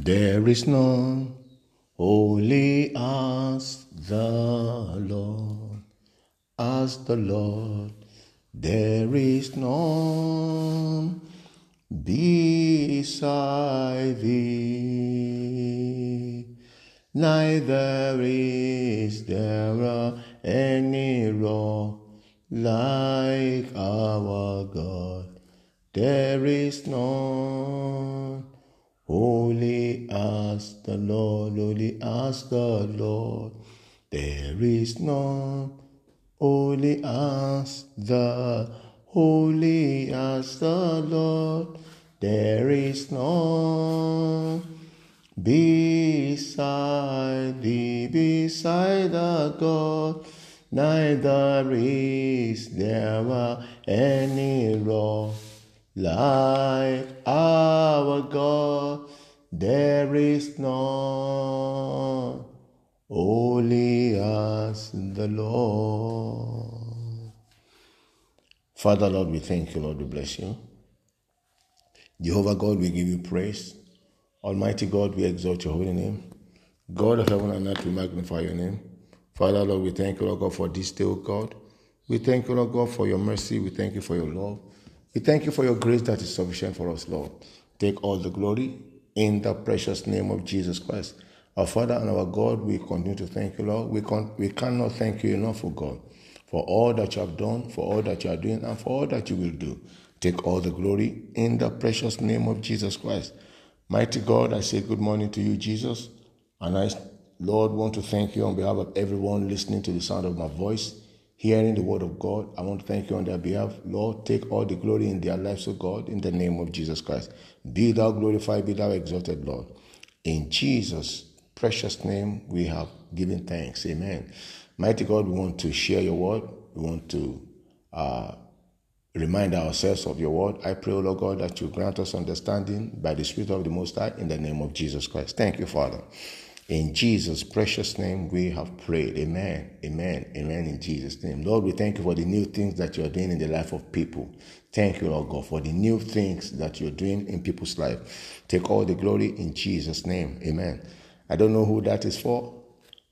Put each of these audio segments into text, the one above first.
There is none holy as the Lord, as the Lord. There is none beside thee. Neither is there any rock like our God. There is none holy as the Lord, holy as the Lord. There is none holy as the holy as the Lord. There is none beside thee, beside the God. Neither is there any rock like our God. There is none holy as the Lord. Father, Lord, we thank you, Lord, we bless you. Jehovah God, we give you praise. Almighty God, we exalt your holy name. God of heaven and earth, we magnify your name. Father, Lord, we thank you, Lord God, for this day, O God. We thank you, Lord God, for your mercy. We thank you for your love. We thank you for your grace that is sufficient for us, Lord. Take all the glory in the precious name of Jesus Christ. Our Father and our God, we continue to thank you, Lord. We, con- we cannot thank you enough, for God, for all that you have done, for all that you are doing, and for all that you will do. Take all the glory in the precious name of Jesus Christ. Mighty God, I say good morning to you, Jesus. And I, Lord, want to thank you on behalf of everyone listening to the sound of my voice, hearing the word of God. I want to thank you on their behalf. Lord, take all the glory in their lives, O God, in the name of Jesus Christ. Be thou glorified, be thou exalted, Lord. In Jesus' precious name, we have given thanks. Amen. Mighty God, we want to share your word. We want to uh, remind ourselves of your word. I pray, O Lord God, that you grant us understanding by the Spirit of the Most High in the name of Jesus Christ. Thank you, Father. In Jesus' precious name, we have prayed. Amen. Amen. Amen. In Jesus' name. Lord, we thank you for the new things that you are doing in the life of people. Thank you, Lord God, for the new things that you're doing in people's life. Take all the glory in Jesus' name. Amen. I don't know who that is for.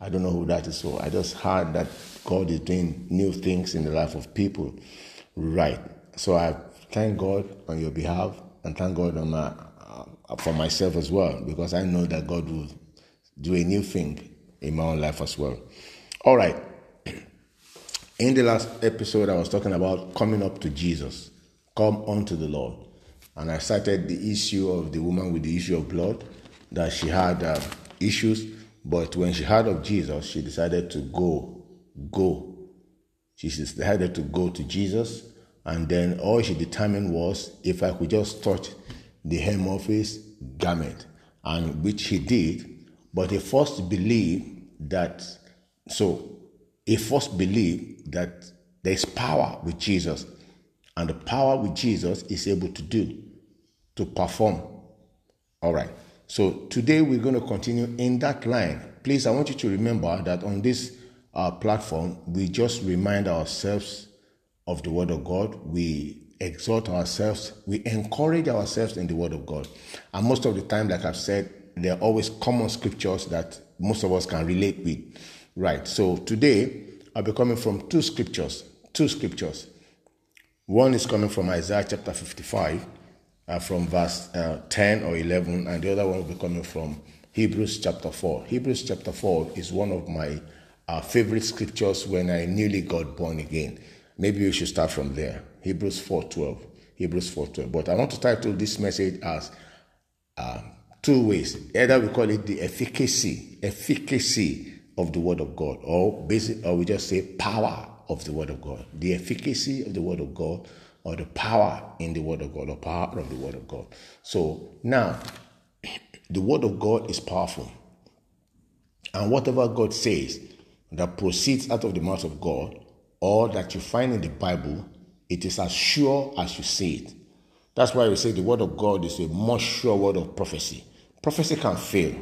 I don't know who that is for. I just heard that God is doing new things in the life of people. Right. So I thank God on your behalf and thank God on my, uh, for myself as well because I know that God will do a new thing in my own life as well. All right. In the last episode, I was talking about coming up to Jesus, come unto the Lord. And I cited the issue of the woman with the issue of blood, that she had uh, issues, but when she heard of Jesus, she decided to go, go. She decided to go to Jesus, and then all she determined was if I could just touch the hem of his garment, and which he did, but he first believed that, so he first believed that there's power with Jesus. And the power with Jesus is able to do, to perform. All right. So today we're going to continue in that line. Please, I want you to remember that on this uh, platform, we just remind ourselves of the Word of God. We exhort ourselves. We encourage ourselves in the Word of God. And most of the time, like I've said, there are always common scriptures that most of us can relate with. Right. So today I'll be coming from two scriptures. Two scriptures. One is coming from Isaiah chapter 55, uh, from verse uh, 10 or 11, and the other one will be coming from Hebrews chapter 4. Hebrews chapter 4 is one of my uh, favorite scriptures when I newly got born again. Maybe we should start from there. Hebrews 4:12. Hebrews 4:12. But I want to title this message as uh, two ways. Either we call it the efficacy, efficacy of the word of God, or basic, or we just say power of the word of God. The efficacy of the word of God, or the power in the word of God, or power of the word of God. So now, the word of God is powerful. And whatever God says that proceeds out of the mouth of God, or that you find in the Bible, it is as sure as you say it. That's why we say the word of God is a more sure word of prophecy. Prophecy can fail,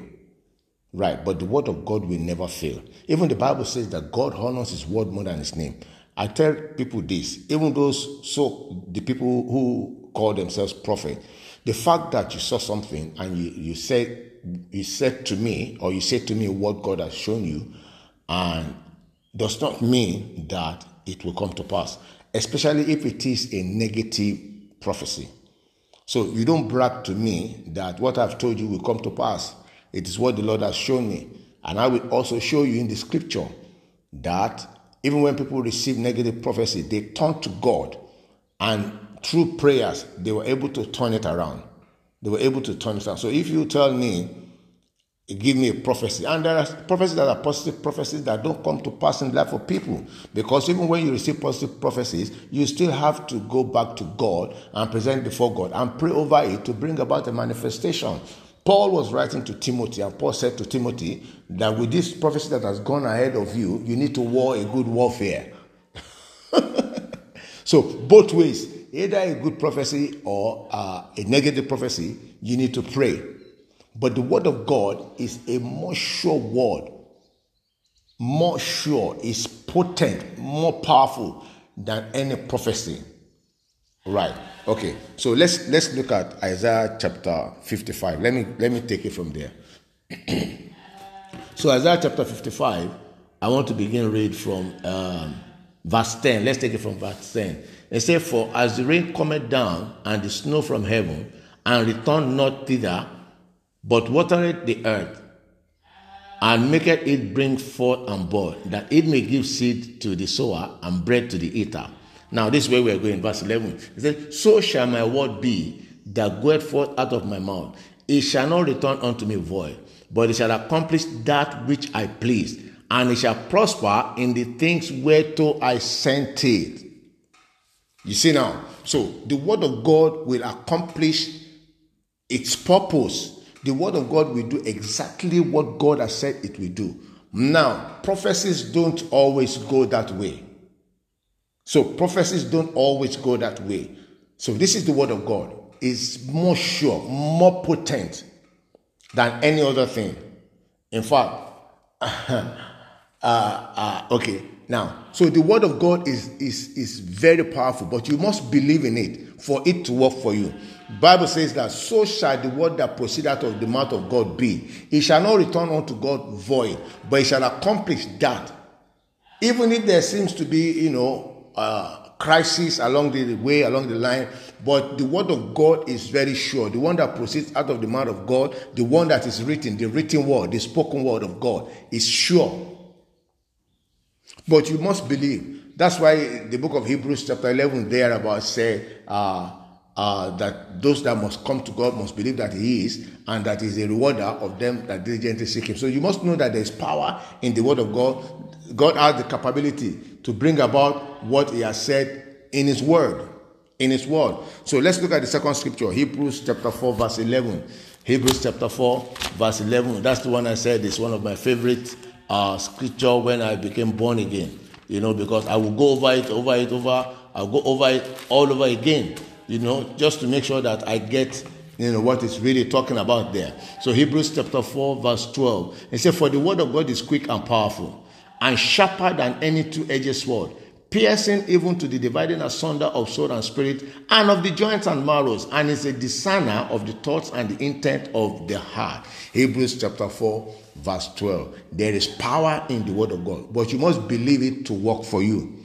right? But the word of God will never fail. Even the Bible says that God honors his word more than his name. I tell people this, even those so the people who call themselves prophet, The fact that you saw something and you, you said you said to me or you said to me what God has shown you and does not mean that it will come to pass, especially if it is a negative prophecy. So you don't brag to me that what I've told you will come to pass. It is what the Lord has shown me. And I will also show you in the scripture that even when people receive negative prophecy, they turn to God and through prayers, they were able to turn it around. They were able to turn it around. So if you tell me, give me a prophecy, and there are prophecies that are positive prophecies that don't come to pass in life for people, because even when you receive positive prophecies, you still have to go back to God and present before God and pray over it to bring about a manifestation. Paul was writing to Timothy, and Paul said to Timothy that with this prophecy that has gone ahead of you, you need to war a good warfare. so, both ways, either a good prophecy or uh, a negative prophecy, you need to pray. But the word of God is a more sure word, more sure, is potent, more powerful than any prophecy. Right. Okay. So let's let's look at Isaiah chapter 55. Let me let me take it from there. so Isaiah chapter 55, I want to begin read from um, verse 10. Let's take it from verse 10. It says, For as the rain cometh down and the snow from heaven, and return not thither, but watereth the earth, and maketh it bring forth and bud, that it may give seed to the sower and bread to the eater. Now, this is where we're going, verse 11. It says, So shall my word be that goeth forth out of my mouth. It shall not return unto me void, but it shall accomplish that which I please, and it shall prosper in the things whereto I sent it. You see now, so the word of God will accomplish its purpose. The word of God will do exactly what God has said it will do. Now, prophecies don't always go that way. So prophecies don't always go that way. So this is the word of God. It's more sure, more potent than any other thing. In fact, uh, uh, okay, now, so the word of God is, is, is very powerful, but you must believe in it for it to work for you. Bible says that so shall the word that proceed out of the mouth of God be. It shall not return unto God void, but it shall accomplish that. Even if there seems to be, you know, uh, crisis along the way, along the line. But the word of God is very sure. The one that proceeds out of the mouth of God, the one that is written, the written word, the spoken word of God is sure. But you must believe. That's why the book of Hebrews, chapter 11, there about say uh, uh, that those that must come to God must believe that He is, and that He is a rewarder of them that diligently seek Him. So you must know that there is power in the Word of God. God has the capability to bring about what he has said in his word. In his word. So let's look at the second scripture, Hebrews chapter 4, verse 11. Hebrews chapter 4, verse 11. That's the one I said is one of my favorite uh, scripture when I became born again. You know, because I will go over it, over it, over. I'll go over it all over again. You know, just to make sure that I get you know what it's really talking about there. So Hebrews chapter 4, verse 12. It says, For the word of God is quick and powerful and sharper than any two-edged sword, piercing even to the dividing asunder of soul and spirit, and of the joints and marrows, and is a discerner of the thoughts and the intent of the heart. Hebrews chapter 4, verse 12. There is power in the word of God, but you must believe it to work for you.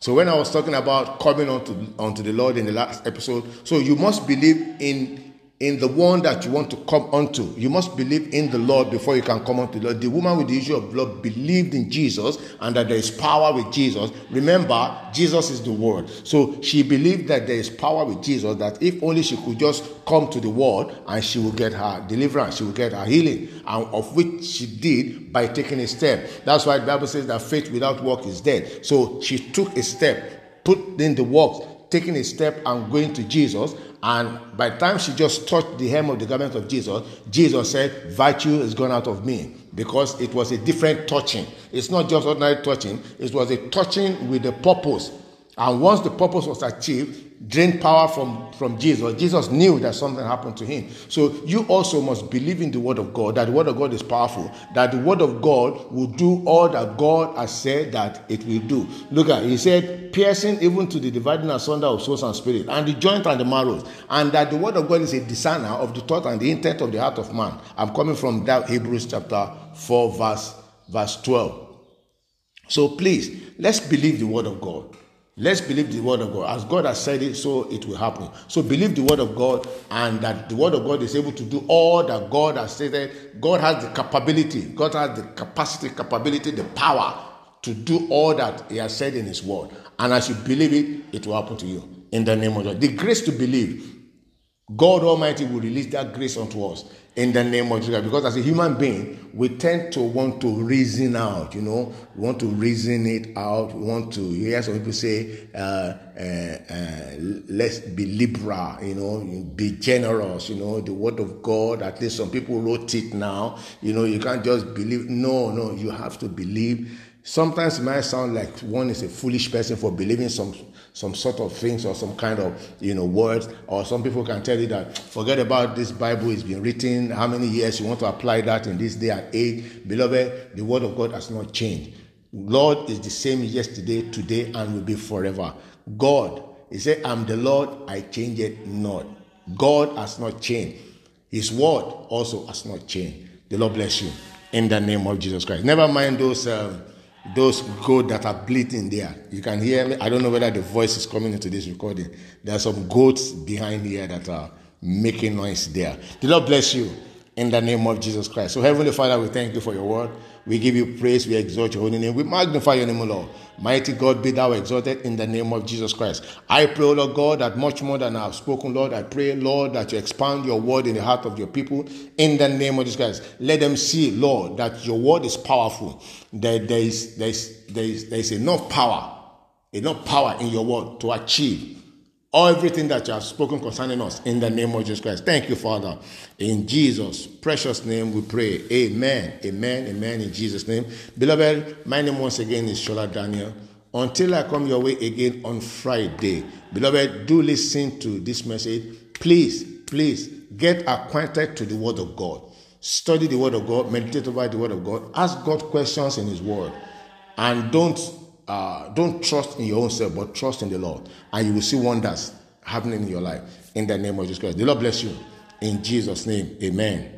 So when I was talking about coming onto, onto the Lord in the last episode, so you must believe in in the one that you want to come unto. You must believe in the Lord before you can come unto the Lord. The woman with the issue of blood believed in Jesus and that there is power with Jesus. Remember, Jesus is the word. So she believed that there is power with Jesus, that if only she could just come to the word and she will get her deliverance, she will get her healing, and of which she did by taking a step. That's why the Bible says that faith without work is dead. So she took a step, put in the works, taking a step and going to Jesus and by the time she just touched the hem of the garment of Jesus, Jesus said, Virtue is gone out of me. Because it was a different touching. It's not just ordinary touching, it was a touching with a purpose. And once the purpose was achieved, drained power from, from Jesus. Jesus knew that something happened to him. So you also must believe in the word of God, that the word of God is powerful, that the word of God will do all that God has said that it will do. Look at he said, piercing even to the dividing asunder of souls and spirit, and the joint and the marrow, and that the word of God is a discerner of the thought and the intent of the heart of man. I'm coming from that Hebrews chapter 4, verse, verse 12. So please, let's believe the word of God. Let's believe the word of God. As God has said it, so it will happen. So believe the word of God and that the word of God is able to do all that God has said. God has the capability, God has the capacity, capability, the power to do all that He has said in His word. And as you believe it, it will happen to you. In the name of God. The grace to believe, God Almighty will release that grace unto us in the name of Jesus. Because as a human being, we tend to want to reason out, you know, we want to reason it out. We want to hear some people say, uh, uh, uh, let's be liberal, you know, be generous, you know, the word of God. At least some people wrote it now, you know, you can't just believe. No, no, you have to believe Sometimes it might sound like one is a foolish person for believing some some sort of things or some kind of you know words, or some people can tell you that forget about this Bible, it's been written how many years you want to apply that in this day and age. Beloved, the word of God has not changed. Lord is the same yesterday, today, and will be forever. God, He said, I'm the Lord, I change it not. God has not changed. His word also has not changed. The Lord bless you in the name of Jesus Christ. Never mind those. Um, those goats that are bleating there. You can hear me. I don't know whether the voice is coming into this recording. There are some goats behind here that are making noise there. The Lord bless you in the name of Jesus Christ. So, Heavenly Father, we thank you for your word. We give you praise. We exalt your holy name. We magnify your name, O Lord. Mighty God, be thou exalted in the name of Jesus Christ. I pray, O Lord God, that much more than I have spoken, Lord, I pray, Lord, that you expand your word in the heart of your people in the name of Jesus Christ. Let them see, Lord, that your word is powerful. That there is, there is, there is, there is enough power, enough power in your word to achieve everything that you have spoken concerning us in the name of Jesus Christ. Thank you, Father. In Jesus' precious name we pray. Amen. Amen. Amen. In Jesus' name. Beloved, my name once again is Shola Daniel. Until I come your way again on Friday, beloved, do listen to this message. Please, please get acquainted to the Word of God. Study the Word of God, meditate over the Word of God, ask God questions in His Word, and don't uh, don't trust in your own self, but trust in the Lord, and you will see wonders happening in your life. In the name of Jesus Christ, the Lord bless you. In Jesus' name, Amen.